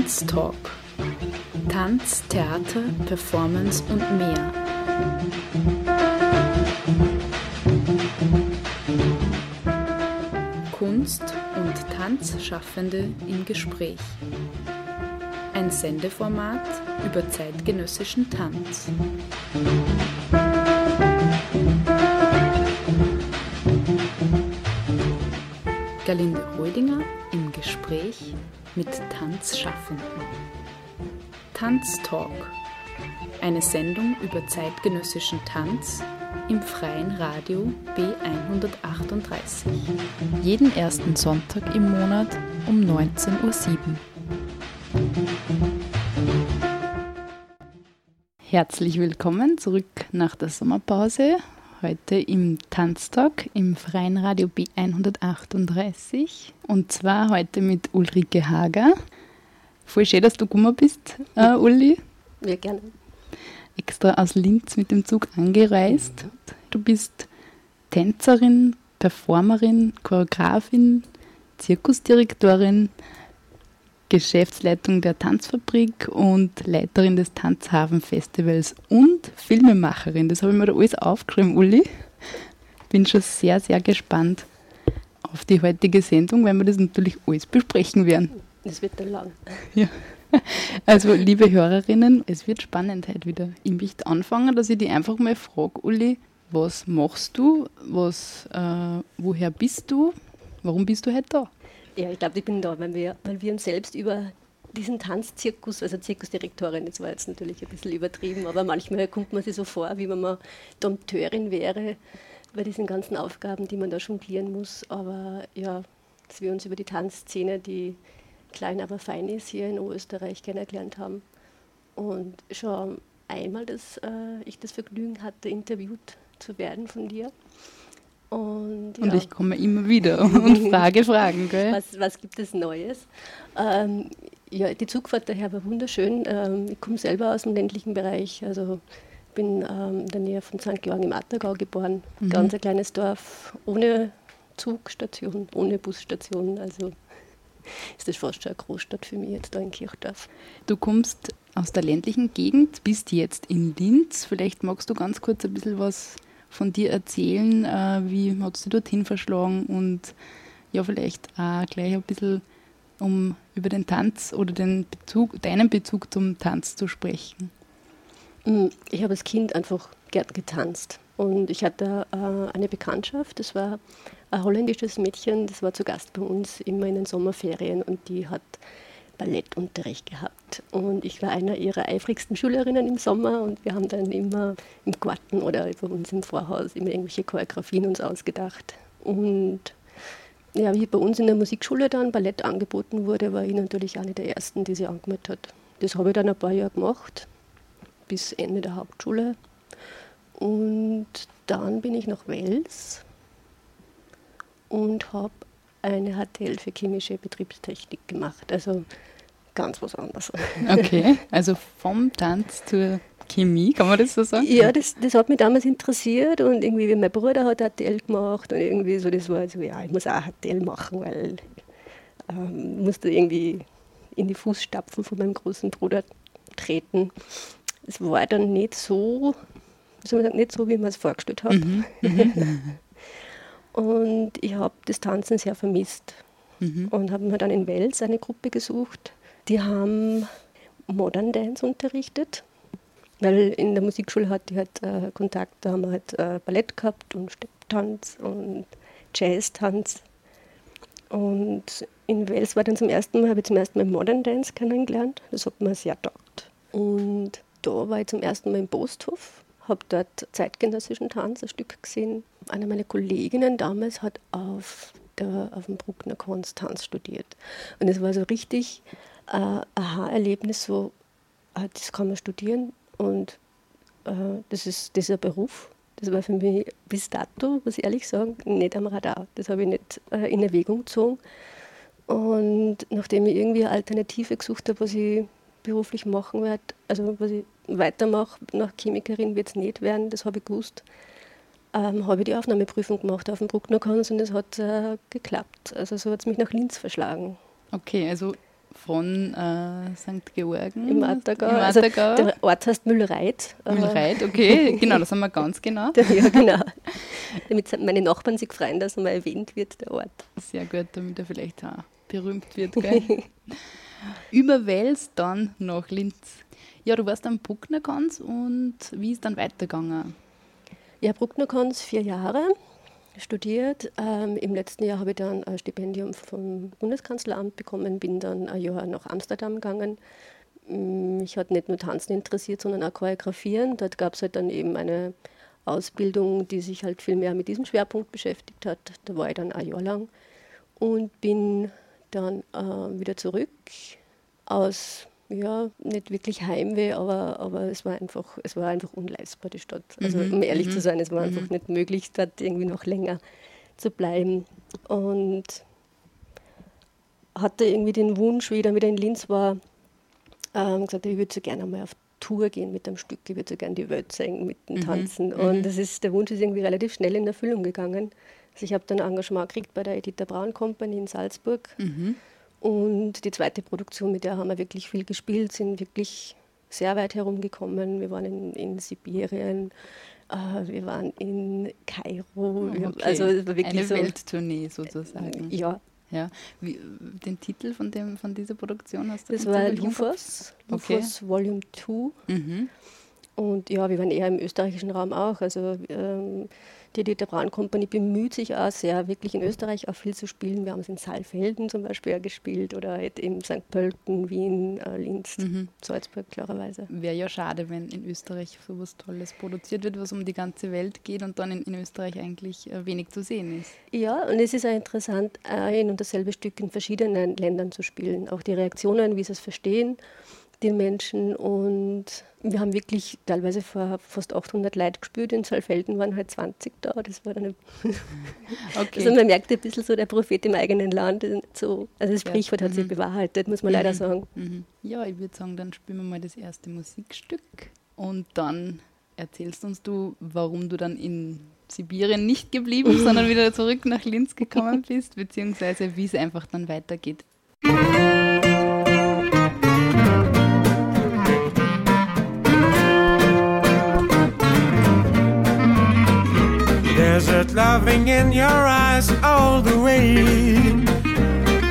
Tanztalk. Tanz, Theater, Performance und mehr. Kunst- und Tanzschaffende im Gespräch. Ein Sendeformat über zeitgenössischen Tanz. Tanzschaffenden. Tanztalk. Eine Sendung über zeitgenössischen Tanz im freien Radio B138. Jeden ersten Sonntag im Monat um 19.07 Uhr. Herzlich willkommen zurück nach der Sommerpause heute im Tanztag im Freien Radio B138 und zwar heute mit Ulrike Hager. Voll schön, dass du gekommen bist, äh, Uli. Ja, gerne. Extra aus Linz mit dem Zug angereist. Du bist Tänzerin, Performerin, Choreografin, Zirkusdirektorin, Geschäftsleitung der Tanzfabrik und Leiterin des Tanzhafen-Festivals und Filmemacherin. Das habe ich mir da alles aufgeschrieben, Uli. Bin schon sehr, sehr gespannt auf die heutige Sendung, weil wir das natürlich alles besprechen werden. Es wird dann lang. Ja. Also, liebe Hörerinnen, es wird spannend heute wieder. Ich möchte anfangen, dass ich dich einfach mal frage, Uli, was machst du? Was, äh, woher bist du? Warum bist du heute da? Ja, ich glaube, ich bin da, weil wir, weil wir uns selbst über diesen Tanzzirkus, also Zirkusdirektorin, das war jetzt natürlich ein bisschen übertrieben, aber manchmal kommt man sich so vor, wie wenn man Dompteurin wäre bei diesen ganzen Aufgaben, die man da jonglieren muss. Aber ja, dass wir uns über die Tanzszene, die klein aber fein ist, hier in Österreich kennengelernt haben. Und schon einmal, dass äh, ich das Vergnügen hatte, interviewt zu werden von dir. Und, ja. und, ich komme immer wieder und frage Fragen. Gell? Was, was gibt es Neues? Ähm, ja, die Zugfahrt daher war wunderschön. Ähm, ich komme selber aus dem ländlichen Bereich. Also bin ähm, in der Nähe von St. Georg im Attergau geboren. Mhm. Ganz ein kleines Dorf ohne Zugstation, ohne Busstation. Also ist das fast schon eine Großstadt für mich jetzt da in Kirchdorf. Du kommst aus der ländlichen Gegend, bist jetzt in Linz. Vielleicht magst du ganz kurz ein bisschen was von dir erzählen, äh, wie hat es dich dorthin verschlagen und ja, vielleicht auch gleich ein bisschen um über den Tanz oder den Bezug, deinen Bezug zum Tanz zu sprechen. Mm, ich habe als Kind einfach gern getanzt und ich hatte äh, eine Bekanntschaft, das war ein holländisches Mädchen, das war zu Gast bei uns immer in den Sommerferien und die hat Ballettunterricht gehabt. Und ich war einer ihrer eifrigsten Schülerinnen im Sommer und wir haben dann immer im Garten oder bei uns im Vorhaus immer irgendwelche Choreografien uns ausgedacht. Und ja, wie bei uns in der Musikschule dann Ballett angeboten wurde, war ich natürlich eine der ersten, die sie angemeldet hat. Das habe ich dann ein paar Jahre gemacht, bis Ende der Hauptschule. Und dann bin ich nach Wels und habe eine HTL für chemische Betriebstechnik gemacht. Also ganz was anderes. Okay, also vom Tanz zur Chemie, kann man das so sagen? Ja, das, das hat mich damals interessiert und irgendwie, wie mein Bruder hat HTL gemacht und irgendwie so, das war so, ja, ich muss auch HTL machen, weil ähm, musste irgendwie in die Fußstapfen von meinem großen Bruder treten. Es war dann nicht so, sagen, nicht so, wie man es vorgestellt hat. Mhm. Mhm. und ich habe das Tanzen sehr vermisst mhm. und habe mir dann in Wels eine Gruppe gesucht, die haben Modern Dance unterrichtet, weil in der Musikschule hatte ich halt äh, Kontakt, da haben wir halt äh, Ballett gehabt und Stepptanz und Jazztanz. Und in Wales war dann zum ersten Mal, habe ich zum ersten Mal Modern Dance kennengelernt. Das hat mir sehr taugt. Und da war ich zum ersten Mal im Posthof, habe dort zeitgenössischen Tanz, ein Stück gesehen. Eine meiner Kolleginnen damals hat auf, der, auf dem Bruckner Tanz studiert. Und es war so richtig äh, Aha-Erlebnis, so, äh, das kann man studieren und äh, das ist dieser Beruf. Das war für mich bis dato, muss ich ehrlich sagen, nicht am Radar. Das habe ich nicht äh, in Erwägung gezogen. Und nachdem ich irgendwie eine Alternative gesucht habe, was ich beruflich machen werde, also was ich weitermache, nach Chemikerin wird es nicht werden, das habe ich gewusst, ähm, habe ich die Aufnahmeprüfung gemacht auf dem Bruckner Kons und es hat äh, geklappt. Also so hat es mich nach Linz verschlagen. Okay, also von äh, St. Georgen. Im Attergau. Im Also Attergau. der Ort heißt Müllreit. Müllreit, okay, genau, das haben wir ganz genau. Ja, genau. Damit meine Nachbarn sich freuen, dass einmal erwähnt wird, der Ort. Sehr gut, damit er vielleicht auch berühmt wird. Gell? Über Wels dann nach Linz. Ja, du warst am Brucknerkanz und wie ist dann weitergegangen? Ja, Brucknerkons vier Jahre studiert. Ähm, Im letzten Jahr habe ich dann ein Stipendium vom Bundeskanzleramt bekommen, bin dann ein Jahr nach Amsterdam gegangen. Mm, Mich hat nicht nur Tanzen interessiert, sondern auch Choreografieren. Dort gab es halt dann eben eine Ausbildung, die sich halt viel mehr mit diesem Schwerpunkt beschäftigt hat. Da war ich dann ein Jahr lang und bin dann äh, wieder zurück aus ja, nicht wirklich Heimweh, aber, aber es, war einfach, es war einfach unleistbar, die Stadt. Also Mhm, um ehrlich mhm, zu sein, es war einfach nicht möglich, dort irgendwie noch länger zu bleiben. Und hatte irgendwie den Wunsch, wie ich dann wieder in Linz war, ähm, gesagt, ich würde so gerne mal auf Tour gehen mit dem Stück, ich würde so gerne die Welt sehen mit dem Mhm, Tanzen. mhm. Und das ist, der Wunsch ist irgendwie relativ schnell in Erfüllung gegangen. Also ich habe dann ein Engagement gekriegt bei der Editha Braun Company in Salzburg. Mhm. Und die zweite Produktion, mit der haben wir wirklich viel gespielt, sind wirklich sehr weit herumgekommen. Wir waren in, in Sibirien, äh, wir waren in Kairo. wir- Okay. Also es war wirklich Eine so, Welttournee sozusagen. Ja, Ja. Wie, den Titel von, dem, von dieser Produktion hast du das war? Lufos, Okay. Lufos Volume 2. Mhm. Und ja, wir waren eher im österreichischen Raum auch. Also ähm, die Dieter Braun Company bemüht sich auch sehr, wirklich in Österreich auch viel zu spielen. Wir haben es in Saalfelden zum Beispiel gespielt oder halt in St. Pölten, Wien, äh, Linz, Mhm. Salzburg klarerweise. Wäre ja schade, wenn in Österreich sowas Tolles produziert wird, was um die ganze Welt geht und dann in, in Österreich eigentlich äh, wenig zu sehen ist. Ja, und es ist auch interessant, ein und dasselbe Stück in verschiedenen Ländern zu spielen. Auch die Reaktionen, wie sie es verstehen, die Menschen. Und wir haben wirklich teilweise vor fast 800 Leute gespielt. In Saalfelden waren halt 20 da. Das war dann Okay. Also man merkt ein bisschen so der Prophet im eigenen Land. So, also das Ja. Sprichwort hat sich Mhm. bewahrheitet, muss man leider sagen. Mhm. Ja, ich würde sagen, dann spielen wir mal das erste Musikstück und dann erzählst uns du, warum du dann in Sibirien nicht geblieben, sondern wieder zurück nach Linz gekommen bist, beziehungsweise wie es einfach dann weitergeht. Loving in your eyes all the way.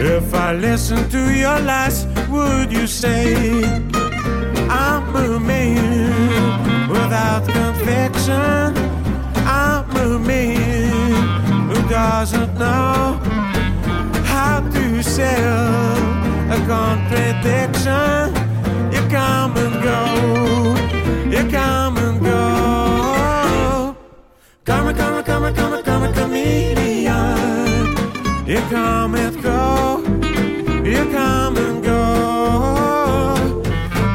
If I listen to your lies, would you say I'm a man without conviction? I'm a man who doesn't know how to sell a contradiction. Come and go, you come and go.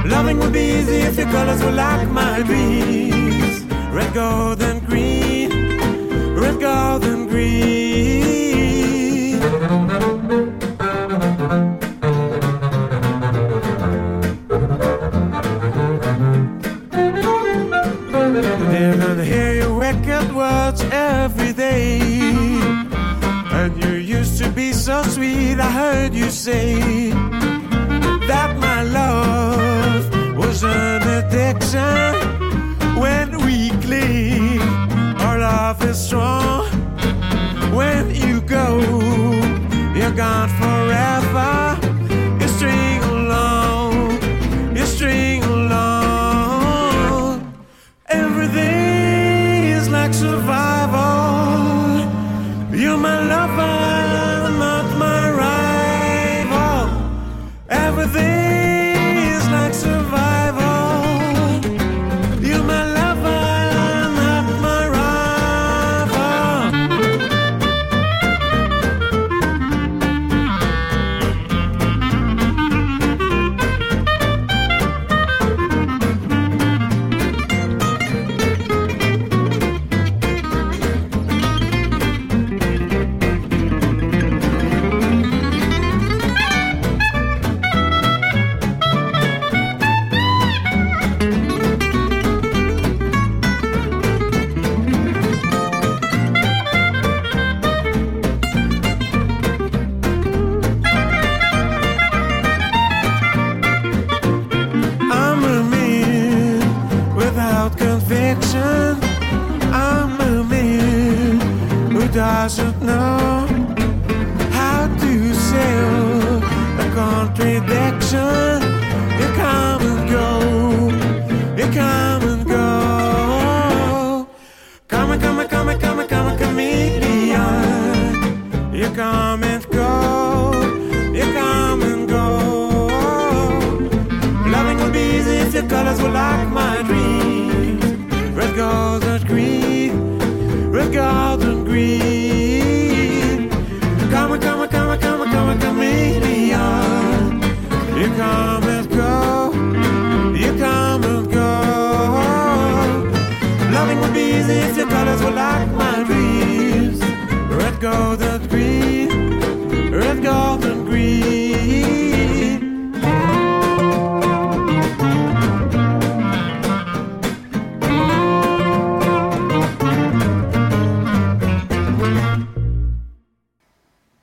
Loving would be easy if your colors were like my dreams. Red, gold, and green. Red, gold, and green. Say that my love was an addiction. When we cling, our love is strong.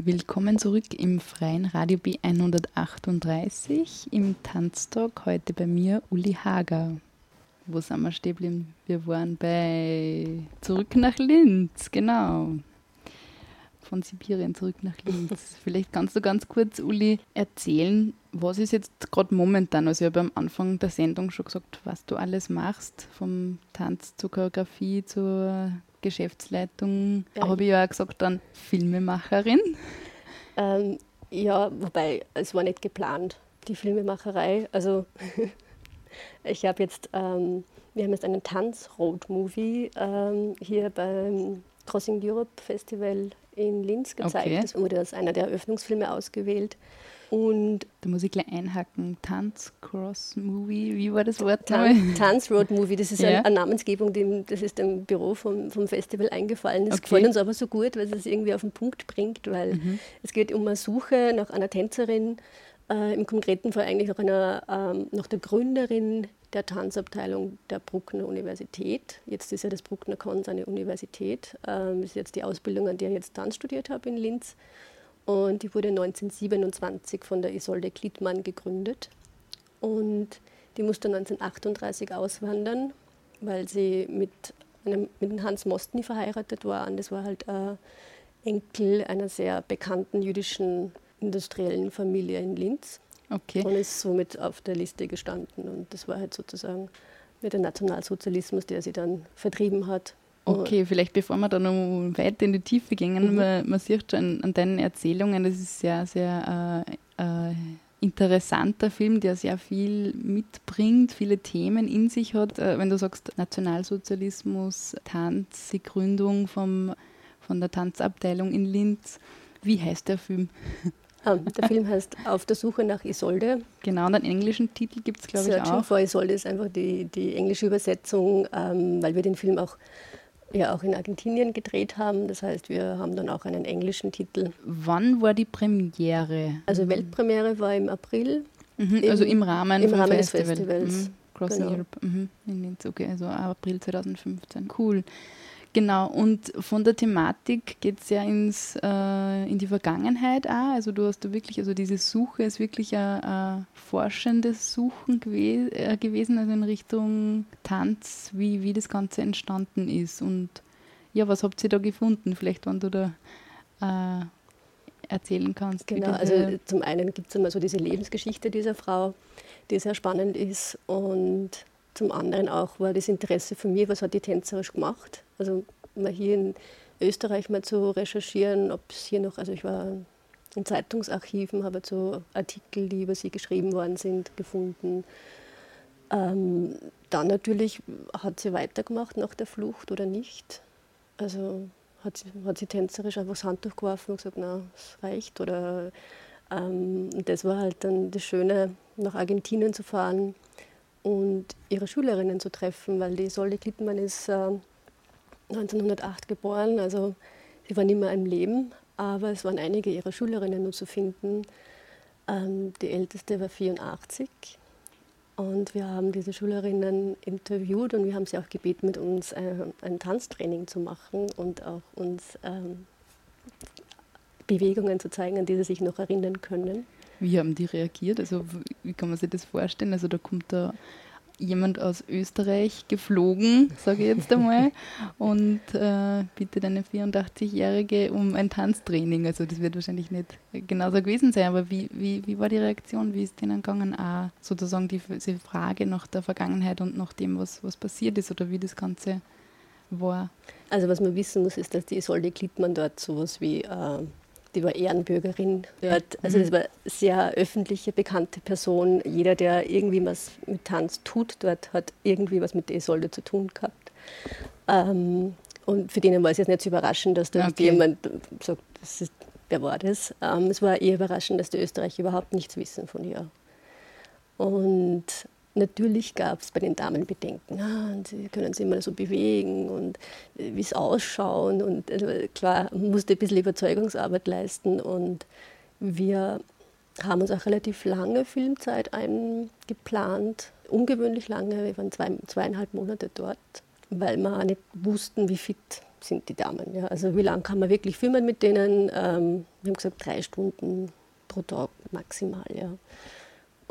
Willkommen zurück im freien Radio B138 im Tanztalk. Heute bei mir Uli Hager. Wo sind wir stehen geblieben? Wir waren bei Zurück nach Linz, genau. Von Sibirien zurück nach Linz. Vielleicht kannst du ganz kurz, Uli, erzählen, was ist jetzt gerade momentan? Also, ich habe am Anfang der Sendung schon gesagt, was du alles machst, vom Tanz zur Choreografie zur Geschäftsleitung. Ja. Habe ich ja auch gesagt, dann Filmemacherin. Ähm, ja, wobei es war nicht geplant, die Filmemacherei. Also ich habe jetzt, ähm, wir haben jetzt einen Tanz-Road-Movie ähm, hier beim Crossing Europe Festival in Linz gezeigt. Okay. Das wurde als einer der Eröffnungsfilme ausgewählt. Und Da muss ich gleich einhaken. Tanz, Cross, Movie, wie war das Wort? Tan? Tanz Road Movie, das ist Ja. eine, eine Namensgebung, dem, das ist dem Büro vom, vom Festival eingefallen. Das Okay. gefällt uns aber so gut, weil es es irgendwie auf den Punkt bringt, weil Mhm. es geht um eine Suche nach einer Tänzerin, äh, im konkreten Fall eigentlich nach, einer, ähm, nach der Gründerin der Tanzabteilung der Bruckner Universität. Jetzt ist ja das Bruckner Kons eine Universität. Ähm, das ist jetzt die Ausbildung, an der ich jetzt Tanz studiert habe in Linz. Und die wurde 1927 von der Isolde Klittmann gegründet. Und die musste 1938 auswandern, weil sie mit, einem, mit Hans Mostny verheiratet war. Und das war halt ein Enkel einer sehr bekannten jüdischen industriellen Familie in Linz Okay. und ist somit auf der Liste gestanden. Und das war halt sozusagen mit dem Nationalsozialismus, der sie dann vertrieben hat. Okay, vielleicht bevor wir da noch weiter in die Tiefe gehen, Mhm. man, man sieht schon an deinen Erzählungen, das ist sehr, sehr äh, äh, interessanter Film, der sehr viel mitbringt, viele Themen in sich hat. Äh, wenn du sagst Nationalsozialismus, Tanz, die Gründung vom, von der Tanzabteilung in Linz, wie heißt der Film? Ähm, der Film heißt Auf der Suche nach Isolde. Genau, und einen englischen Titel gibt es, glaube ich, Searching auch. for Isolde ist einfach die, die englische Übersetzung, ähm, weil wir den Film auch, ja, auch in Argentinien gedreht haben. Das heißt, wir haben dann auch einen englischen Titel. Wann war die Premiere? Also Weltpremiere war im April. Mhm, Im- also im Rahmen, im Rahmen des Festival. Festivals. Mhm. Crossing Genau. Europe. Mhm. Okay, also April 2015. Cool. Genau, und von der Thematik geht es ja ins, äh, in die Vergangenheit auch. Also du hast da wirklich, also diese Suche ist wirklich ein, ein forschendes Suchen gewe äh, gewesen, also in Richtung Tanz, wie, wie das Ganze entstanden ist. Und ja, was habt ihr da gefunden? Vielleicht, wenn du da äh, erzählen kannst. Genau, also zum einen gibt es immer so diese Lebensgeschichte dieser Frau, die sehr spannend ist. Und zum anderen auch war das Interesse von mir, was hat die tänzerisch gemacht. Also mal hier in Österreich mal zu recherchieren, ob es hier noch, also ich war in Zeitungsarchiven, habe so Artikel, die über sie geschrieben worden sind, gefunden. Ähm, dann natürlich, hat sie weitergemacht nach der Flucht oder nicht? Also hat sie, hat sie tänzerisch einfach das Handtuch geworfen und gesagt, na, es reicht. Oder ähm, das war halt dann das Schöne, nach Argentinien zu fahren und ihre Schülerinnen zu treffen, weil die Solde Klittmann ist äh, 1908 geboren, also sie war nicht mehr im Leben, aber es waren einige ihrer Schülerinnen nur zu finden. Ähm, die älteste war 84 und wir haben diese Schülerinnen interviewt und wir haben sie auch gebeten, mit uns ein, ein Tanztraining zu machen und auch uns ähm, Bewegungen zu zeigen, an die sie sich noch erinnern können. Wie haben die reagiert? Also wie kann man sich das vorstellen? Also da kommt da jemand aus Österreich geflogen, sage ich jetzt einmal, und äh, bittet eine 84-Jährige um ein Tanztraining. Also das wird wahrscheinlich nicht genauso gewesen sein, aber wie, wie, wie war die Reaktion? Wie ist denen gegangen? Auch sozusagen die, diese Frage nach der Vergangenheit und nach dem, was, was passiert ist oder wie das Ganze war. Also was man wissen muss, ist, dass die Isolde Klittmann dort sowas wie... Äh die war Ehrenbürgerin dort. Also das mhm. war eine sehr öffentliche, bekannte Person. Jeder, der irgendwie was mit Tanz tut dort, hat irgendwie was mit Isolde zu tun gehabt. Ähm, und für denen war es jetzt nicht so überraschend, dass da okay. jemand sagt, das ist, wer war das? Ähm, es war eher überraschend, dass die Österreicher überhaupt nichts wissen von ihr. Und Natürlich gab es bei den Damen Bedenken, ah, sie können sich immer so bewegen und äh, wie es ausschauen. Und also klar, musste ein bisschen Überzeugungsarbeit leisten. Und wir haben uns auch relativ lange Filmzeit eingeplant, ungewöhnlich lange, wir waren zwei, zweieinhalb Monate dort, weil wir auch nicht wussten, wie fit sind die Damen. Ja. Also wie lange kann man wirklich filmen mit denen? Ähm, wir haben gesagt, drei Stunden pro Tag maximal. Ja.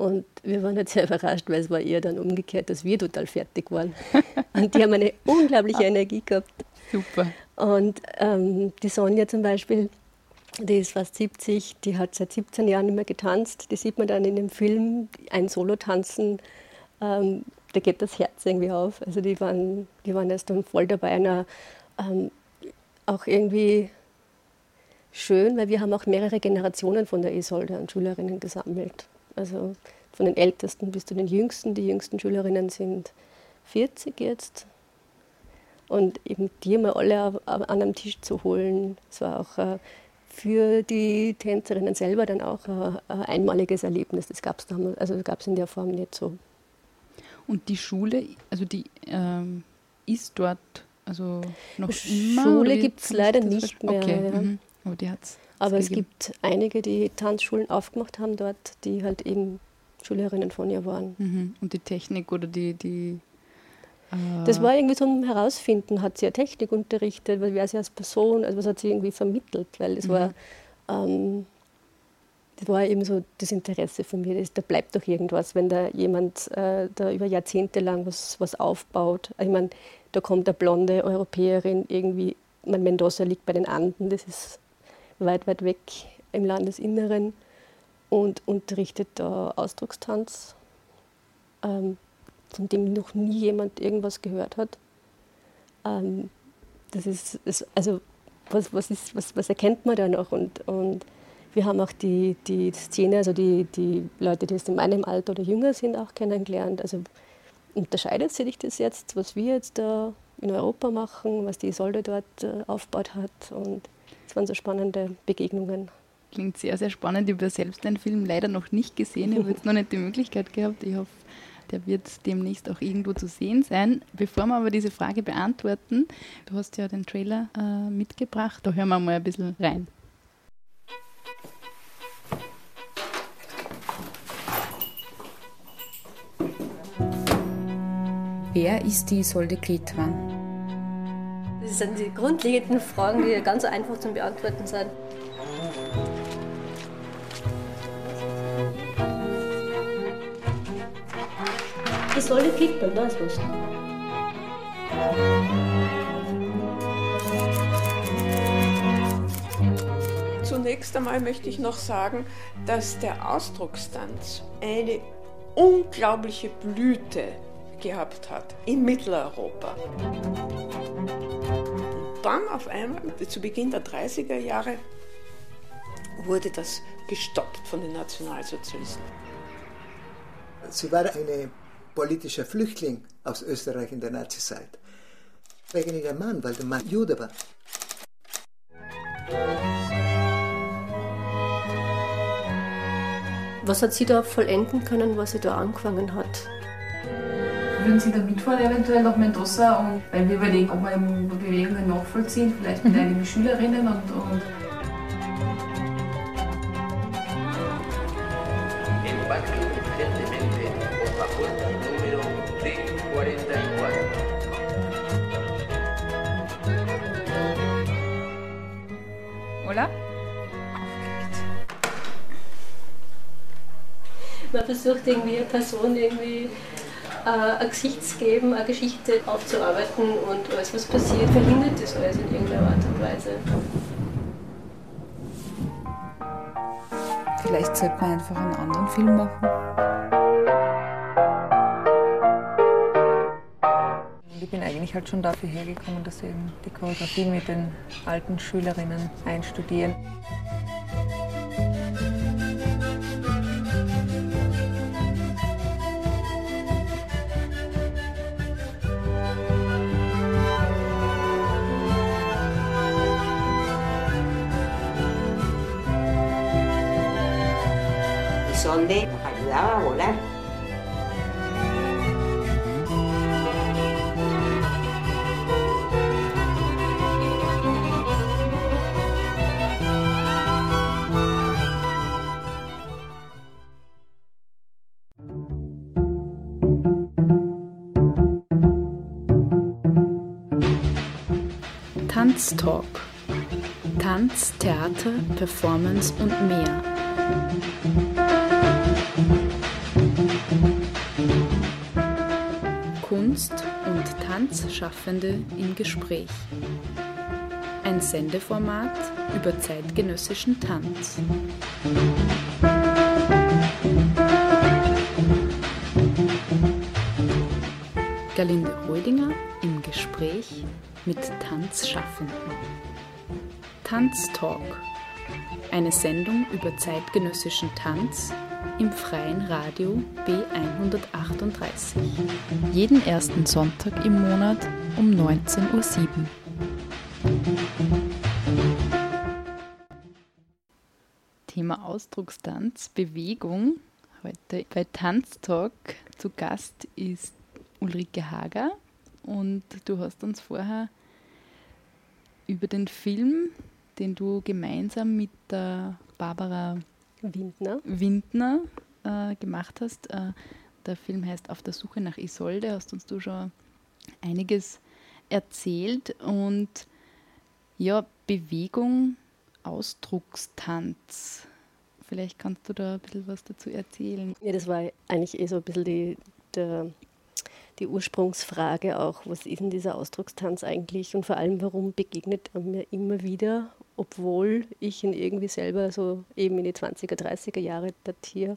Und wir waren jetzt sehr überrascht, weil es war eher dann umgekehrt, dass wir total fertig waren. Und die haben eine unglaubliche Energie gehabt. Super. Und ähm, die Sonja zum Beispiel, die ist fast 70, die hat seit 17 Jahren nicht mehr getanzt. Die sieht man dann in dem Film, ein Solo-Tanzen, ähm, da geht das Herz irgendwie auf. Also die waren, die waren erst dann voll dabei, einer, ähm, auch irgendwie schön, weil wir haben auch mehrere Generationen von der Isolde an Schülerinnen gesammelt. Also von den Ältesten bis zu den Jüngsten. Die jüngsten Schülerinnen sind 40 jetzt. Und eben die mal alle an einem Tisch zu holen, das war auch äh, für die Tänzerinnen selber dann auch ein einmaliges Erlebnis. Das gab es also in der Form nicht so. Und die Schule, also die ähm, ist dort also noch? Schule gibt es leider nicht mehr. Okay. Ja. Mhm. Aber die hat's aber es gibt einige, die Tanzschulen aufgemacht haben dort, die halt eben Schülerinnen von ihr waren. Mhm. Und die Technik oder die. die äh das war irgendwie so ein Herausfinden. Hat sie ja Technik unterrichtet? Wer sie als Person? Also, was hat sie irgendwie vermittelt? Weil es mhm. war. Ähm, das war eben so das Interesse von mir. Das, da bleibt doch irgendwas, wenn da jemand äh, da über Jahrzehnte lang was, was aufbaut. Ich meine, da kommt eine blonde Europäerin irgendwie. Mein Mendoza liegt bei den Anden. Das ist weit, weit weg im Landesinneren und unterrichtet da Ausdruckstanz, ähm, von dem noch nie jemand irgendwas gehört hat. Ähm, das ist, das, also was, was, ist, was, was erkennt man da noch? Und, und wir haben auch die, die Szene, also die, die Leute, die jetzt in meinem Alter oder jünger sind, auch kennengelernt. Also unterscheidet sich das jetzt, was wir jetzt da in Europa machen, was die Isolde dort äh, aufgebaut hat und das waren so spannende Begegnungen. Klingt sehr, sehr spannend. Ich habe selbst den Film leider noch nicht gesehen. Ich habe jetzt noch nicht die Möglichkeit gehabt. Ich hoffe, der wird demnächst auch irgendwo zu sehen sein. Bevor wir aber diese Frage beantworten, du hast ja den Trailer äh, mitgebracht. Da hören wir mal ein bisschen rein. Wer ist die Isolde Kletwan? Das sind die grundlegenden Fragen, die ganz einfach zu beantworten sind. Die Säule kriegt man, da ist los. Zunächst einmal möchte ich noch sagen, dass der Ausdruckstanz eine unglaubliche Blüte gehabt hat in Mitteleuropa dann auf einmal, zu Beginn der 30er Jahre, wurde das gestoppt von den Nationalsozialisten. Sie war eine politische Flüchtling aus Österreich in der Nazizeit. Wegen ihrem Mann, weil der Mann Jude war. Was hat sie da vollenden können, was sie da angefangen hat? Würden Sie da mitfahren, eventuell nach Mendoza? Und, weil wir überlegen, ob wir Bewegungen nachvollziehen, vielleicht mit mhm. einigen Schülerinnen und, und Hola? Man versucht irgendwie eine Person irgendwie äh, ein Gesicht zu geben, eine Geschichte aufzuarbeiten und alles, was passiert, verhindert das alles in irgendeiner Art und Weise. Vielleicht sollte man einfach einen anderen Film machen. Ich bin eigentlich halt schon dafür hergekommen, dass wir eben die Choreografie mit den alten Schülerinnen einstudieren. Isolde nos ayudaba a volar. Tanztalk. Tanz, Theater, Performance und mehr. Tanzschaffende im Gespräch. Ein Sendeformat über zeitgenössischen Tanz. Galinde Rödinger im Gespräch mit Tanzschaffenden. Tanztalk. Eine Sendung über zeitgenössischen Tanz im freien Radio B138. Jeden ersten Sonntag im Monat um 19.07 Uhr. Thema Ausdruckstanz, Bewegung. Heute bei Tanztalk zu Gast ist Ulrike Hager und du hast uns vorher über den Film, den du gemeinsam mit der Barbara Windner, Windner äh, gemacht hast. Äh, der Film heißt Auf der Suche nach Isolde, hast uns du schon einiges erzählt und ja, Bewegung, Ausdruckstanz. Vielleicht kannst du da ein bisschen was dazu erzählen. Ja, das war eigentlich eh so ein bisschen die, der, die Ursprungsfrage auch, was ist denn dieser Ausdruckstanz eigentlich und vor allem, warum begegnet er mir immer wieder, obwohl ich ihn irgendwie selber so eben in die 20er, 30er Jahre datiere.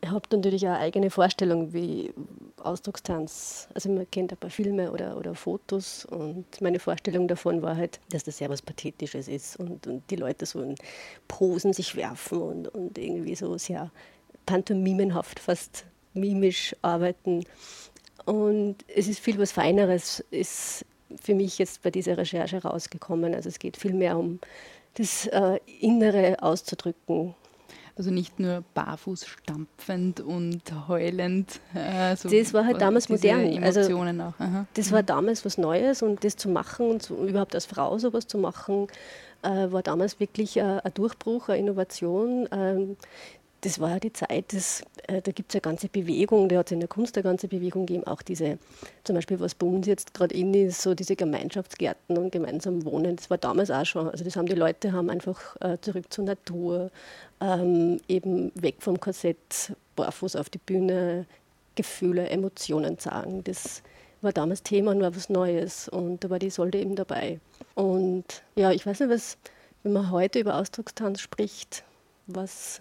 Ich habe natürlich auch eigene Vorstellung, wie Ausdruckstanz, also man kennt ein paar Filme oder, oder Fotos und meine Vorstellung davon war halt, dass das sehr was Pathetisches ist und, und die Leute so in Posen sich werfen und, und irgendwie so sehr pantomimenhaft, fast mimisch arbeiten. Und es ist viel was Feineres, ist für mich jetzt bei dieser Recherche rausgekommen. Also es geht viel mehr um das äh, Innere auszudrücken. Also nicht nur barfuß stampfend und heulend. Äh, so das war halt damals modern. Also Emotionen also, auch. Aha. Das war damals was Neues und das zu machen und so, überhaupt als Frau sowas zu machen, äh, war damals wirklich äh, ein Durchbruch, eine Innovation. Ähm, das war ja die Zeit, das, äh, da gibt es eine ganze Bewegung, da hat es in der Kunst eine ganze Bewegung gegeben, auch diese, zum Beispiel was bei uns jetzt gerade in ist, so diese Gemeinschaftsgärten und gemeinsam wohnen, das war damals auch schon, also das haben die Leute, haben einfach äh, zurück zur Natur, ähm, eben weg vom Korsett, barfuß auf die Bühne, Gefühle, Emotionen sagen, das war damals Thema und war was Neues und da war die Solde eben dabei. Und ja, ich weiß nicht, was, wenn man heute über Ausdruckstanz spricht, was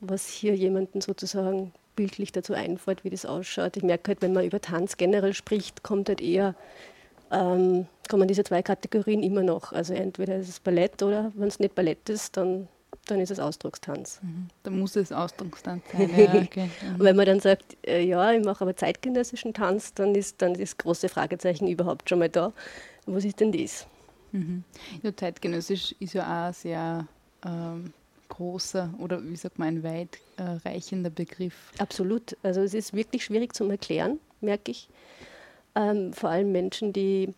was hier jemanden sozusagen bildlich dazu einfällt, wie das ausschaut. Ich merke halt, wenn man über Tanz generell spricht, kommt halt eher, ähm, kommen diese zwei Kategorien immer noch. Also entweder ist es Ballett oder wenn es nicht Ballett ist, dann, dann ist es Ausdruckstanz. Mhm. Da muss es Ausdruckstanz sein. Ja, okay. mhm. Wenn man dann sagt, äh, ja, ich mache aber zeitgenössischen Tanz, dann ist dann das große Fragezeichen überhaupt schon mal da. Was ist denn das? Mhm. Ja, zeitgenössisch ist ja auch sehr ähm, großer oder wie sagt man, ein weit äh, Begriff. Absolut. Also es ist wirklich schwierig zu erklären, merke ich. Ähm, vor allem Menschen, die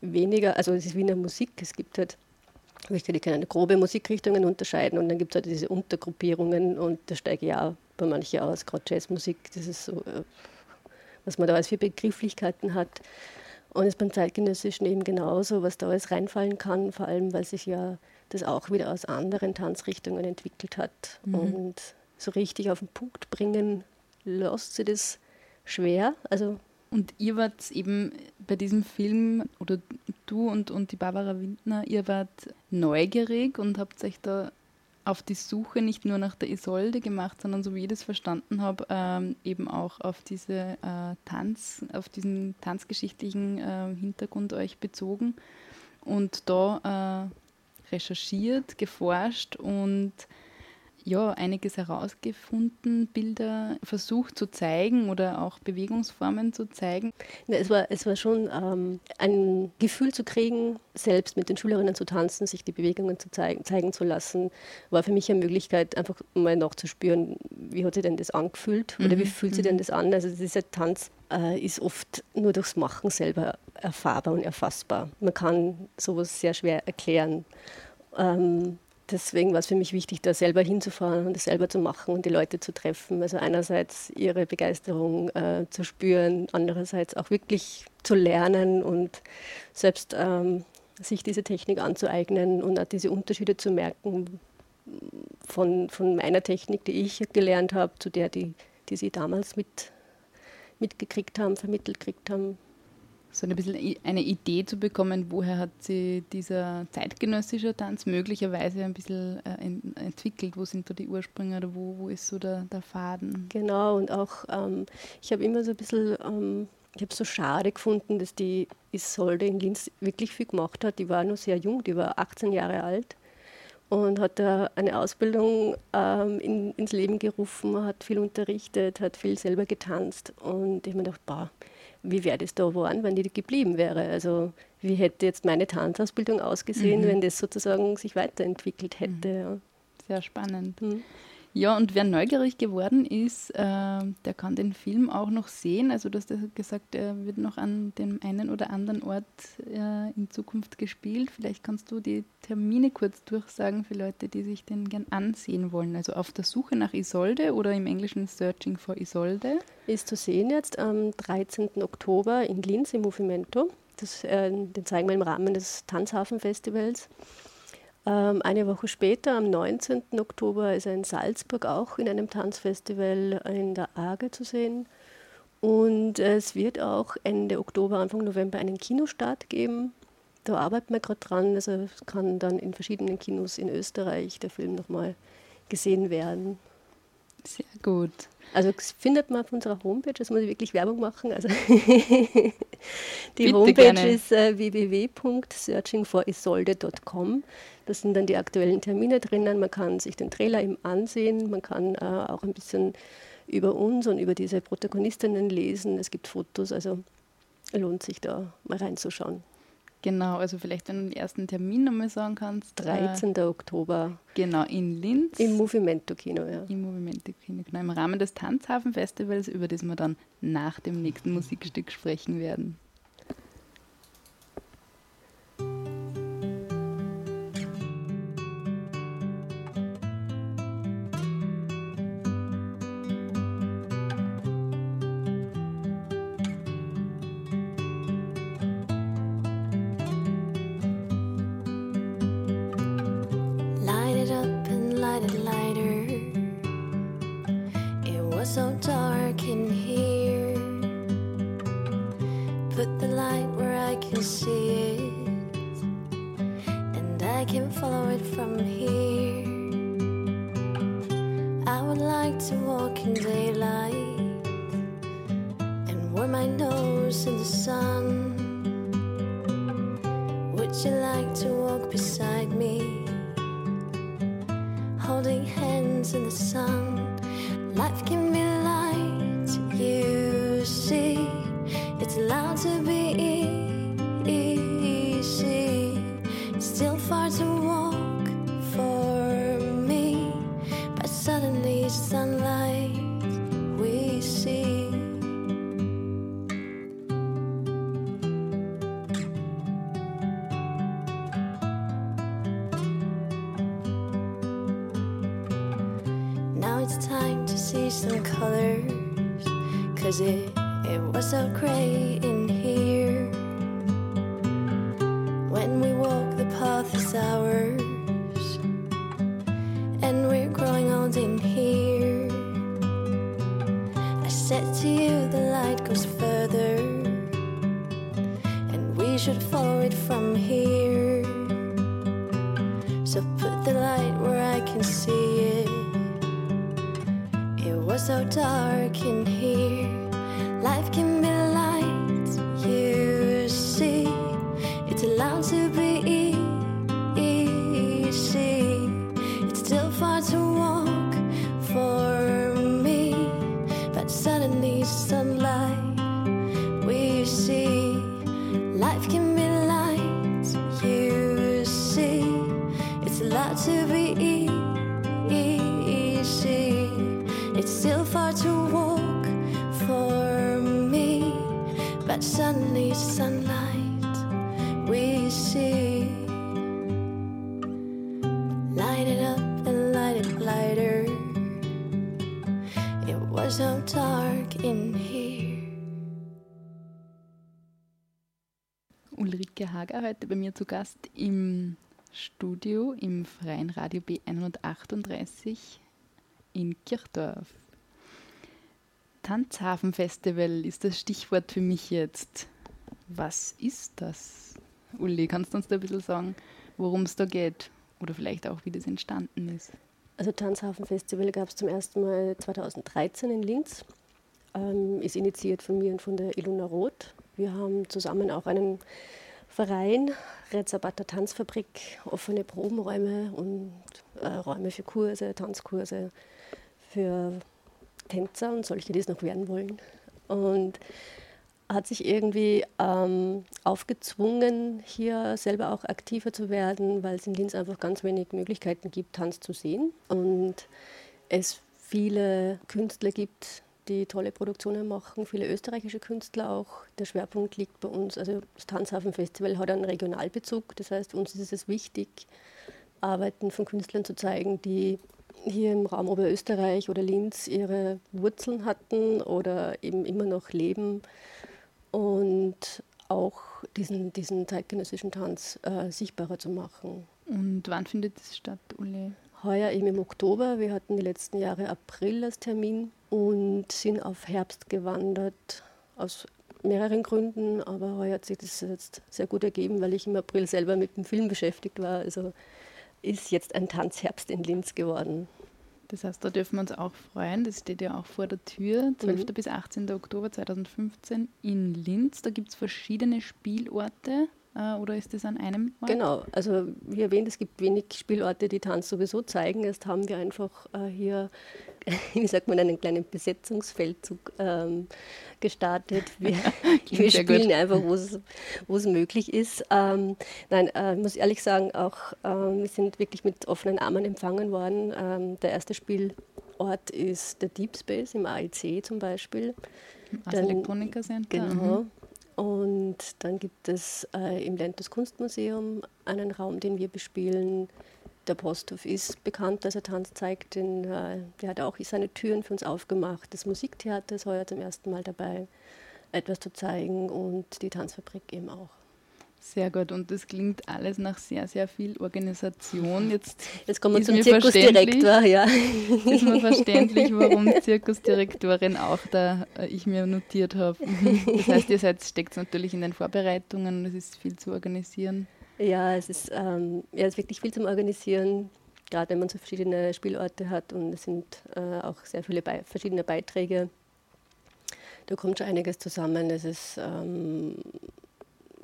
weniger, also es ist wie in der Musik, es gibt halt, die können grobe Musikrichtungen unterscheiden und dann gibt es halt diese Untergruppierungen und da steige ich auch bei manchen aus, gerade Jazzmusik, das ist so, äh, was man da als für Begrifflichkeiten hat. Und es ist beim Zeitgenössischen eben genauso, was da alles reinfallen kann, vor allem weil sich ja das auch wieder aus anderen Tanzrichtungen entwickelt hat. Mhm. Und so richtig auf den Punkt bringen lässt sie das schwer. Also und ihr wart eben bei diesem Film, oder du und, und die Barbara Windner, ihr wart neugierig und habt euch da auf die Suche nicht nur nach der Isolde gemacht, sondern so wie ich das verstanden habe, ähm, eben auch auf diese äh, Tanz, auf diesen tanzgeschichtlichen äh, Hintergrund euch bezogen und da äh, recherchiert, geforscht und ja, einiges herausgefunden, Bilder versucht zu zeigen oder auch Bewegungsformen zu zeigen. Ja, es, war, es war schon ähm, ein Gefühl zu kriegen, selbst mit den Schülerinnen zu tanzen, sich die Bewegungen zu zeigen, zeigen zu lassen, war für mich eine Möglichkeit, einfach mal nachzuspüren, wie hat sich denn das angefühlt oder mhm. wie fühlt sich denn mhm. das an. Also dieser Tanz äh, ist oft nur durchs Machen selber erfahrbar und erfassbar. Man kann sowas sehr schwer erklären. Ähm, deswegen war es für mich wichtig, da selber hinzufahren und das selber zu machen und die Leute zu treffen. Also einerseits ihre Begeisterung äh, zu spüren, andererseits auch wirklich zu lernen und selbst ähm, sich diese Technik anzueignen und auch diese Unterschiede zu merken von, von meiner Technik, die ich gelernt habe, zu der, die, die sie damals mit, mitgekriegt haben, vermittelt gekriegt haben so ein bisschen eine Idee zu bekommen, woher hat sich dieser zeitgenössische Tanz möglicherweise ein bisschen äh, entwickelt, wo sind da die Ursprünge oder wo, wo ist so der, der Faden? Genau, und auch ähm, ich habe immer so ein bisschen, ähm, ich habe es so schade gefunden, dass die Isolde in Linz wirklich viel gemacht hat. Die war nur sehr jung, die war 18 Jahre alt und hat da eine Ausbildung ähm, in, ins Leben gerufen, hat viel unterrichtet, hat viel selber getanzt und ich habe mir gedacht, boah, wie wäre das da geworden, wenn die geblieben wäre? Also wie hätte jetzt meine Tanzausbildung ausgesehen, mhm. wenn das sozusagen sich weiterentwickelt hätte? Mhm. Ja. Sehr spannend. Mhm. Ja, und wer neugierig geworden ist, äh, der kann den Film auch noch sehen. Also du hast ja gesagt, er wird noch an dem einen oder anderen Ort äh, in Zukunft gespielt. Vielleicht kannst du die Termine kurz durchsagen für Leute, die sich den gern ansehen wollen. Also auf der Suche nach Isolde oder im Englischen Searching for Isolde. Ist zu sehen jetzt am 13. Oktober in Linz im Movimento. Das, äh, den zeigen wir im Rahmen des Tanzhafen-Festivals. Ähm, eine Woche später, am 19. Oktober, ist er in Salzburg auch in einem Tanzfestival in der Arge zu sehen. Und es wird auch Ende Oktober, Anfang November einen Kinostart geben. Da arbeiten wir gerade dran. Also kann dann in verschiedenen Kinos in Österreich der Film nochmal gesehen werden. Sehr gut. Also das findet man auf unserer Homepage, das muss ich wirklich Werbung machen. Also die Bitte Homepage gerne. ist äh, www.searchingforisolde.com. Da sind dann die aktuellen Termine drinnen. Man kann sich den Trailer eben ansehen. Man kann äh, auch ein bisschen über uns und über diese Protagonistinnen lesen. Es gibt Fotos, also lohnt sich da mal reinzuschauen. Genau, also vielleicht, wenn du den ersten Termin nochmal sagen kannst. 13. Äh, Oktober. Genau, in Linz. Im Movimento Kino, ja. Im Movimento Kino, genau. Im Rahmen des Tanzhafen Festivals, über das wir dann nach dem nächsten Musikstück sprechen werden. the light where I can see it, and I can follow it from here. I would like to walk in daylight and warm my nose in the sun. Would you like to walk beside me, holding hands in the sun? Life can be Hager heute bei mir zu Gast im Studio im Freien Radio B138 in Kirchdorf. Tanzhafenfestival ist das Stichwort für mich jetzt. Was ist das? Uli, kannst du uns da ein bisschen sagen, worum es da geht? Oder vielleicht auch, wie das entstanden ist? Also Tanzhafenfestival gab es zum ersten Mal 2013 in Linz. Ähm, ist initiiert von mir und von der Ilona Roth. Wir haben zusammen auch einen Verein, Rezabata Tanzfabrik, offene Probenräume und äh, Räume für Kurse, Tanzkurse für Tänzer und solche, die es noch werden wollen. Und hat sich irgendwie ähm, aufgezwungen, hier selber auch aktiver zu werden, weil es in Linz einfach ganz wenig Möglichkeiten gibt, Tanz zu sehen. Und es viele Künstler gibt, die tolle Produktionen machen, viele österreichische Künstler auch. Der Schwerpunkt liegt bei uns, also das Tanzhafenfestival hat einen Regionalbezug, das heißt, uns ist es wichtig, Arbeiten von Künstlern zu zeigen, die hier im Raum Oberösterreich oder Linz ihre Wurzeln hatten oder eben immer noch leben und auch diesen, diesen zeitgenössischen Tanz äh, sichtbarer zu machen. Und wann findet es statt, Uli? Heuer eben im Oktober. Wir hatten die letzten Jahre April als Termin und sind auf Herbst gewandert aus mehreren Gründen. Aber heuer hat sich das jetzt sehr gut ergeben, weil ich im April selber mit dem Film beschäftigt war. Also ist jetzt ein Tanzherbst in Linz geworden. Das heißt, da dürfen wir uns auch freuen. Das steht ja auch vor der Tür. 12. Mhm. bis 18. Oktober 2015 in Linz. Da gibt es verschiedene Spielorte. Äh, oder ist das an einem Ort? Genau, also wie erwähnt, es gibt wenig Spielorte, die Tanz sowieso zeigen. Jetzt haben wir einfach äh, hier, wie sagt man, einen kleinen Besetzungsfeldzug ähm, gestartet. Wir, wir spielen gut. einfach, wo es- möglich ist. Ähm, nein, äh, ich muss ehrlich sagen, auch ähm, wir sind wirklich mit offenen Armen empfangen worden. Ähm, der erste Spielort ist der Deep Space im AIC zum Beispiel. Als Dann- Elektroniker. Genau. Mhm. Und dann gibt es äh, im Lentos Kunstmuseum einen Raum, den wir bespielen. Der Posthof ist bekannt, dass er Tanz zeigt. Den, äh, der hat auch seine Türen für uns aufgemacht. Das Musiktheater ist heuer zum ersten Mal dabei, etwas zu zeigen und die Tanzfabrik eben auch. Sehr gut. Und das klingt alles nach sehr, sehr viel Organisation. Jetzt, Jetzt kommen wir zum Zirkusdirektor. Ja. ist mir verständlich, warum Zirkusdirektorin auch da äh, ich mir notiert habe. Das heißt, ihr seid, steckt natürlich in den Vorbereitungen und es ist viel zu organisieren. Ja, es ist, ähm, ja, es ist wirklich viel zum Organisieren, gerade wenn man so verschiedene Spielorte hat und es sind äh, auch sehr viele Bei verschiedene Beiträge. Da kommt schon einiges zusammen. Es ist, ähm,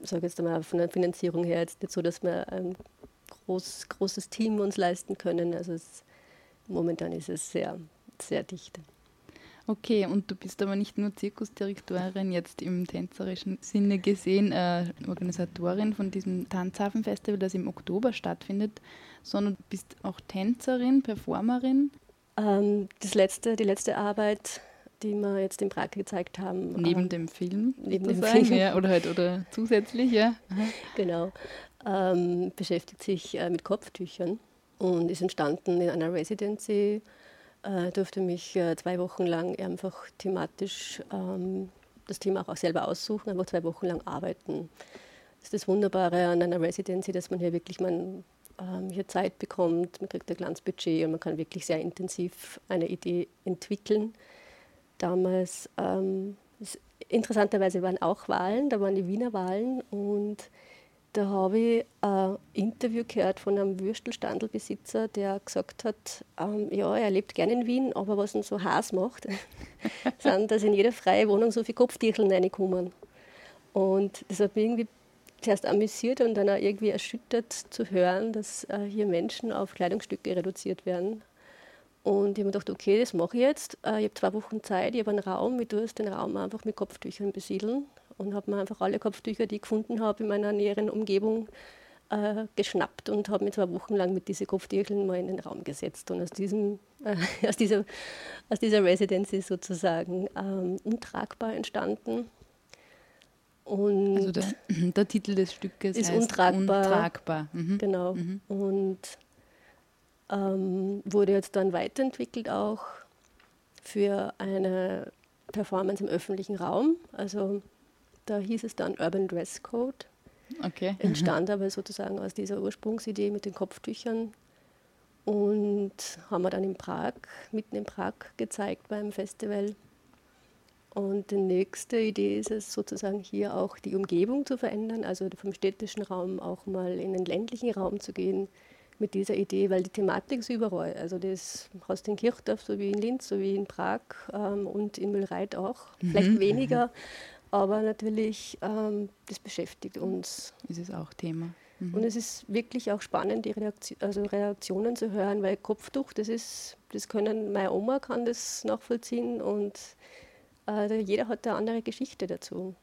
sage jetzt einmal, von der Finanzierung her jetzt nicht so, dass wir ein groß, großes Team uns leisten können. Also es, momentan ist es sehr, sehr dicht. Okay, und du bist aber nicht nur Zirkusdirektorin, jetzt im tänzerischen Sinne gesehen, äh, Organisatorin von diesem Tanzhafenfestival, das im Oktober stattfindet, sondern du bist auch Tänzerin, Performerin. Ähm, das letzte, die letzte Arbeit, die wir jetzt in Prag gezeigt haben. Neben dem Film. neben dem Film. Ja, oder halt oder zusätzlich, ja. Aha. Genau. Ähm, beschäftigt sich äh, mit Kopftüchern und ist entstanden in einer Residency. Äh, durfte mich äh, zwei Wochen lang einfach thematisch ähm, das Thema auch selber aussuchen, einfach zwei Wochen lang arbeiten. Das ist das Wunderbare an einer Residency, dass man hier wirklich man, ähm, hier Zeit bekommt, man kriegt ein Glanzbudget und man kann wirklich sehr intensiv eine Idee entwickeln. Damals, ähm, es, interessanterweise waren auch Wahlen, da waren die Wiener Wahlen und da habe ich ein Interview gehört von einem Würstelstandelbesitzer, der gesagt hat, ähm, ja, er lebt gerne in Wien, aber was ihn so heiß macht, sind, dass in jeder freien Wohnung so viele Kopftierchen reinkommen. Und das hat mich irgendwie zuerst amüsiert und dann auch irgendwie erschüttert zu hören, dass äh, hier Menschen auf Kleidungsstücke reduziert werden. Und ich habe mir gedacht, okay, das mache ich jetzt. Äh, ich habe zwei Wochen Zeit, ich habe einen Raum, ich tue den Raum einfach mit Kopftüchern besiedeln und habe mir einfach alle Kopftücher, die ich gefunden habe in meiner näheren Umgebung, äh, geschnappt und habe mich zwei Wochen lang mit diesen Kopftüchern mal in den Raum gesetzt. Und aus, diesem, äh, aus, dieser, aus dieser Residenz ist sozusagen ähm, untragbar entstanden. Und also der, der, Titel des Stückes ist heißt untragbar. untragbar. Mhm. Genau. Mhm. Und ähm, wurde jetzt dann weiterentwickelt auch für eine Performance im öffentlichen Raum. Also da hieß es dann Urban Dress Code. Okay. Entstand aber sozusagen aus dieser Ursprungsidee mit den Kopftüchern. Und haben wir dann in Prag, mitten in Prag gezeigt beim Festival. Und die nächste Idee ist es sozusagen hier auch die Umgebung zu verändern, also vom städtischen Raum auch mal in den ländlichen Raum zu gehen mit dieser Idee, weil die Thematik ist überall. Also das hast du in Kirchdorf, so wie in Linz, so wie in Prag ähm, und in Müllreit auch. Vielleicht Mhm. weniger, aber natürlich, ähm, das beschäftigt uns. Ist es auch Thema. Mhm. Und es ist wirklich auch spannend, die Reaktio also Reaktionen zu hören, weil Kopftuch, das ist, das können, meine Oma kann das nachvollziehen und äh, jeder hat eine andere Geschichte dazu.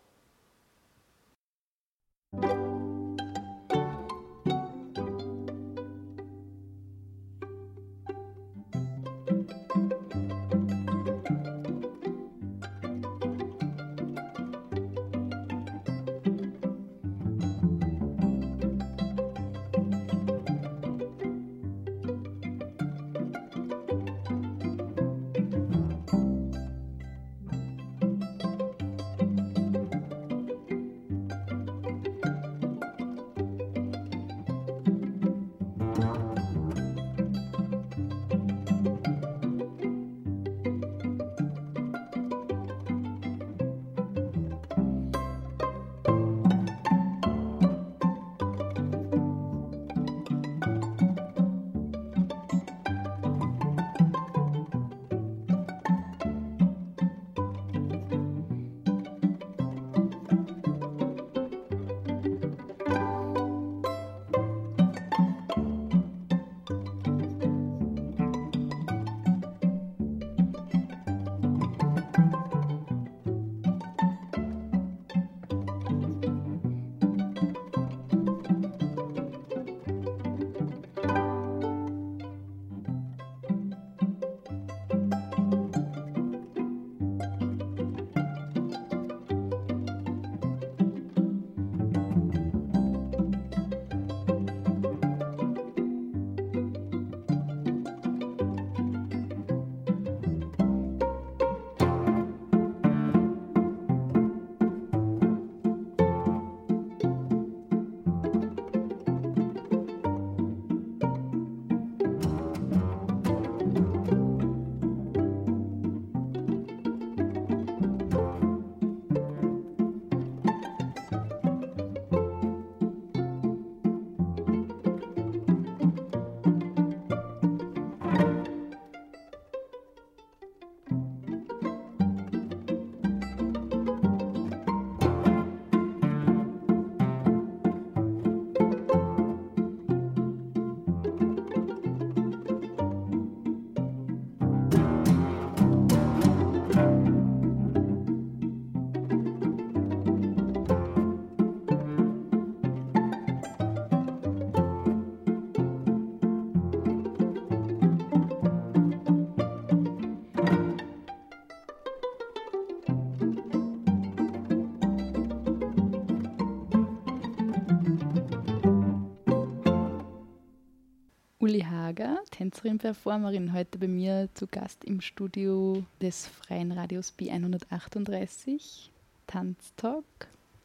Tänzerin, Performerin, heute bei mir zu Gast im Studio des Freien Radios B138, Tanztalk.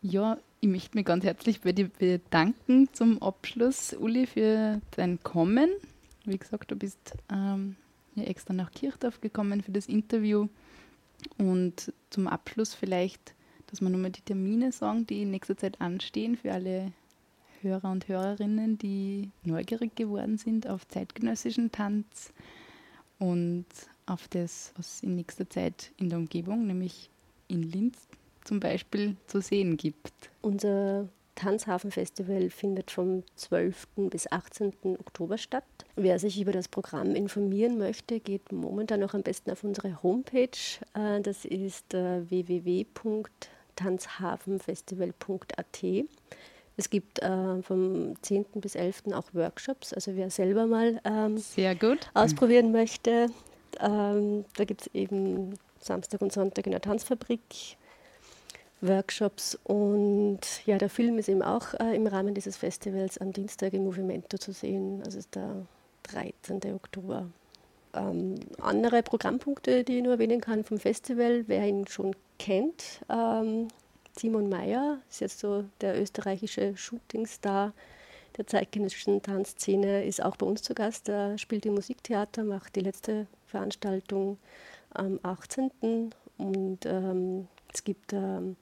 Ja, ich möchte mich ganz herzlich bei dir bedanken zum Abschluss, Uli, für dein Kommen. Wie gesagt, du bist ähm, ja extra nach Kirchdorf gekommen für das Interview. Und zum Abschluss vielleicht, dass wir nochmal die Termine sagen, die in nächster Zeit anstehen für alle Hörer und Hörerinnen, die neugierig geworden sind auf zeitgenössischen Tanz und auf das, was in nächster Zeit in der Umgebung, nämlich in Linz zum Beispiel, zu sehen gibt. Unser Tanzhafenfestival findet vom 12. bis 18. Oktober statt. Wer sich über das Programm informieren möchte, geht momentan noch am besten auf unsere Homepage. Äh, das ist äh, www.tanzhafenfestival.at. Es gibt äh, vom 10. bis 11. auch Workshops, also wer selber mal ähm, ausprobieren möchte. Ähm, da gibt es eben Samstag und Sonntag in der Tanzfabrik Workshops und ja, der Film ist eben auch äh, im Rahmen dieses Festivals am Dienstag im Movimento zu sehen, also ist der 13. Oktober. Ähm, andere Programmpunkte, die ich nur erwähnen kann vom Festival, wer ihn schon kennt, ähm, Simon Meyer ist jetzt so der österreichische Shootingstar der zeitgenössischen Tanzszene, ist auch bei uns zu Gast. Er spielt im Musiktheater, macht die letzte Veranstaltung am 18. Und ähm, es gibt ähm,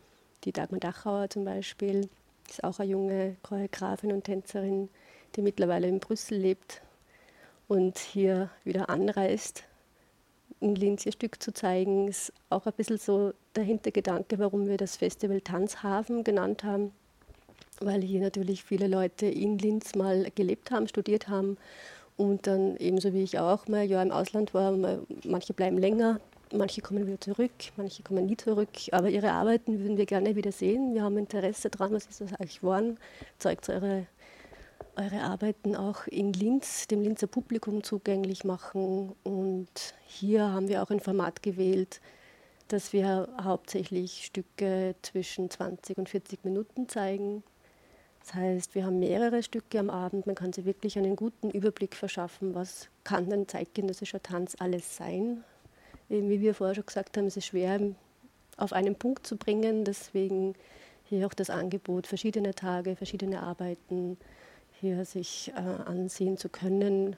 die Dagmar Dachauer zum Beispiel, ist auch eine junge Choreografin und Tänzerin, die mittlerweile in Brüssel lebt und hier wieder anreist in Linz ihr Stück zu zeigen, ist auch ein bisschen so der Hintergedanke, warum wir das Festival Tanzhafen genannt haben, weil hier natürlich viele Leute in Linz mal gelebt haben, studiert haben und dann ebenso wie ich auch mal ein Jahr im Ausland war. Manche bleiben länger, manche kommen wieder zurück, manche kommen nie zurück, aber ihre Arbeiten würden wir gerne wieder sehen. Wir haben Interesse daran, was ist das eigentlich geworden, zeigt eure eure Arbeiten auch in Linz, dem Linzer Publikum zugänglich machen. Und hier haben wir auch ein Format gewählt, dass wir hauptsächlich Stücke zwischen 20 und 40 Minuten zeigen. Das heißt, wir haben mehrere Stücke am Abend. Man kann sich wirklich einen guten Überblick verschaffen, was kann ein zeitgenössischer Tanz alles sein. Eben wie wir vorher schon gesagt haben, es ist schwer auf einen Punkt zu bringen. Deswegen hier auch das Angebot, verschiedene Tage, verschiedene Arbeiten, hier sich äh, ansehen zu können.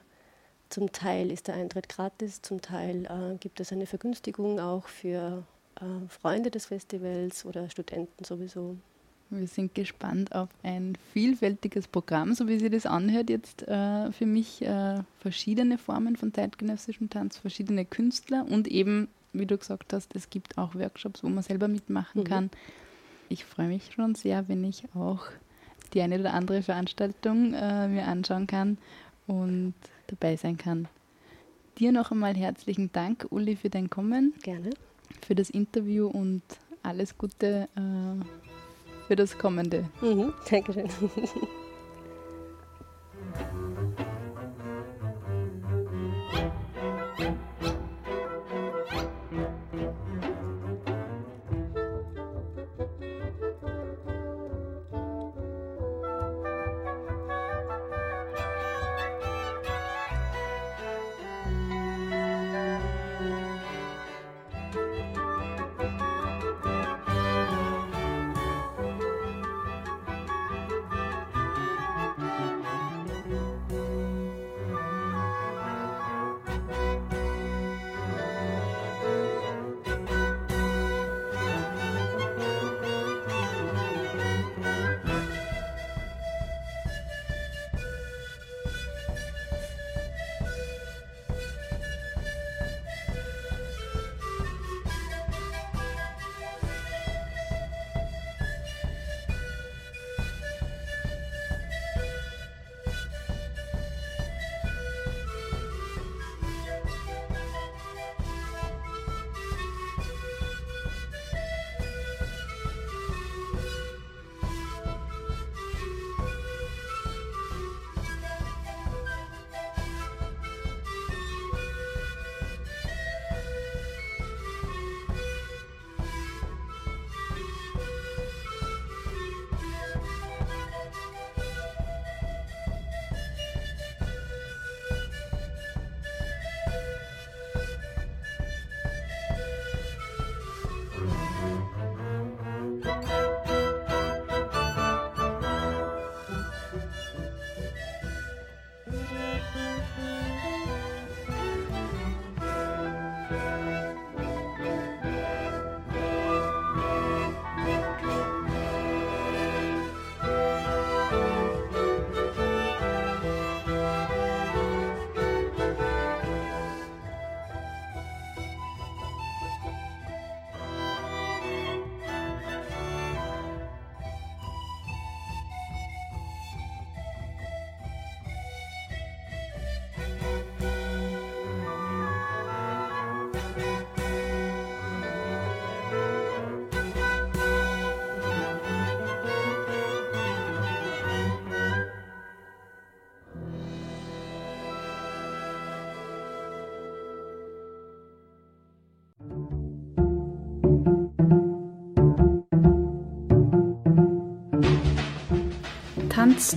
Zum Teil ist der Eintritt gratis, zum Teil äh, gibt es eine Vergünstigung auch für äh, Freunde des Festivals oder Studenten sowieso. Wir sind gespannt auf ein vielfältiges Programm, so wie sich das anhört. Jetzt äh, für mich äh, verschiedene Formen von zeitgenössischem Tanz, verschiedene Künstler und eben, wie du gesagt hast, es gibt auch Workshops, wo man selber mitmachen mhm. kann. Ich freue mich schon sehr, wenn ich auch die eine oder andere Veranstaltung äh, mir anschauen kann und dabei sein kann. Dir noch einmal herzlichen Dank, Uli, für dein Kommen. Gerne. Für das Interview und alles Gute äh, für das Kommende. Mhm, Dankeschön.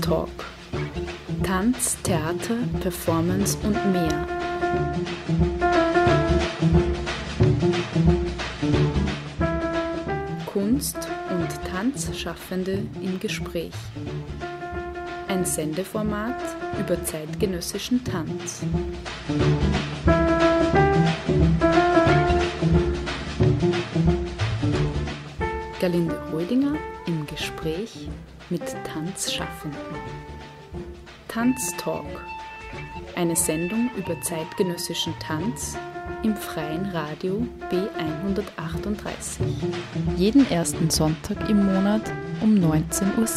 Tanztalk. Tanz, Theater, Performance und mehr. Kunst- und Tanzschaffende im Gespräch. Ein Sendeformat über zeitgenössischen Tanz. Tanzschaffenden. Tanztalk. Eine Sendung über zeitgenössischen Tanz im freien Radio B138. Jeden ersten Sonntag im Monat um 19.07 Uhr.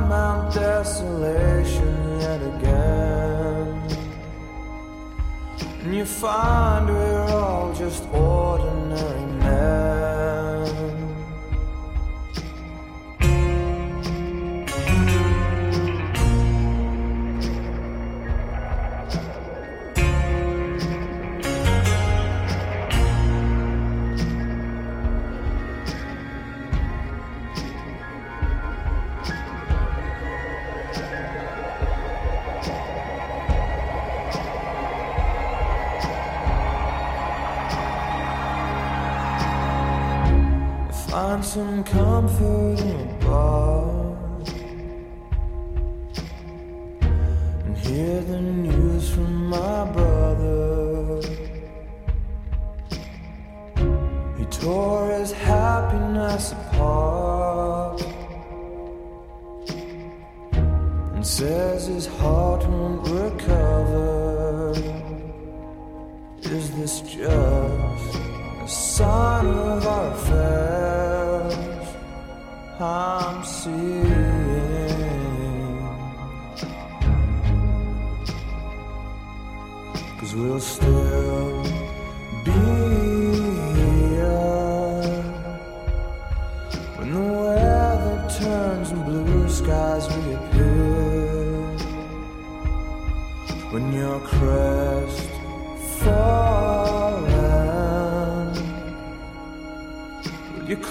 Mount Desolation yet again? And you find we're all just ordinary men. Some comfort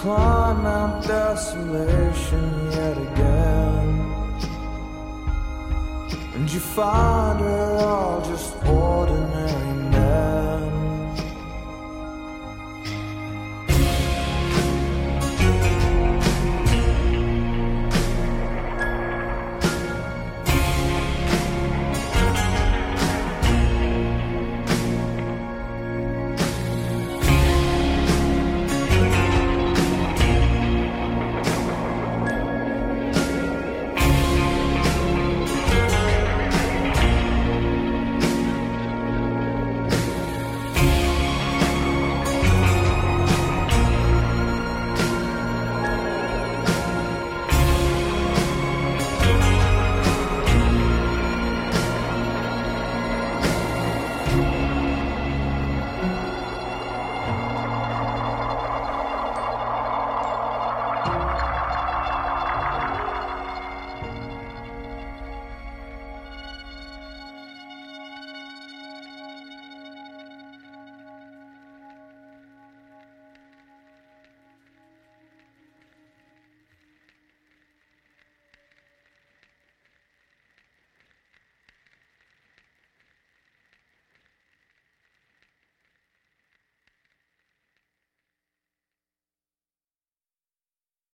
climb Mount Desolation yet again? And you find we're all just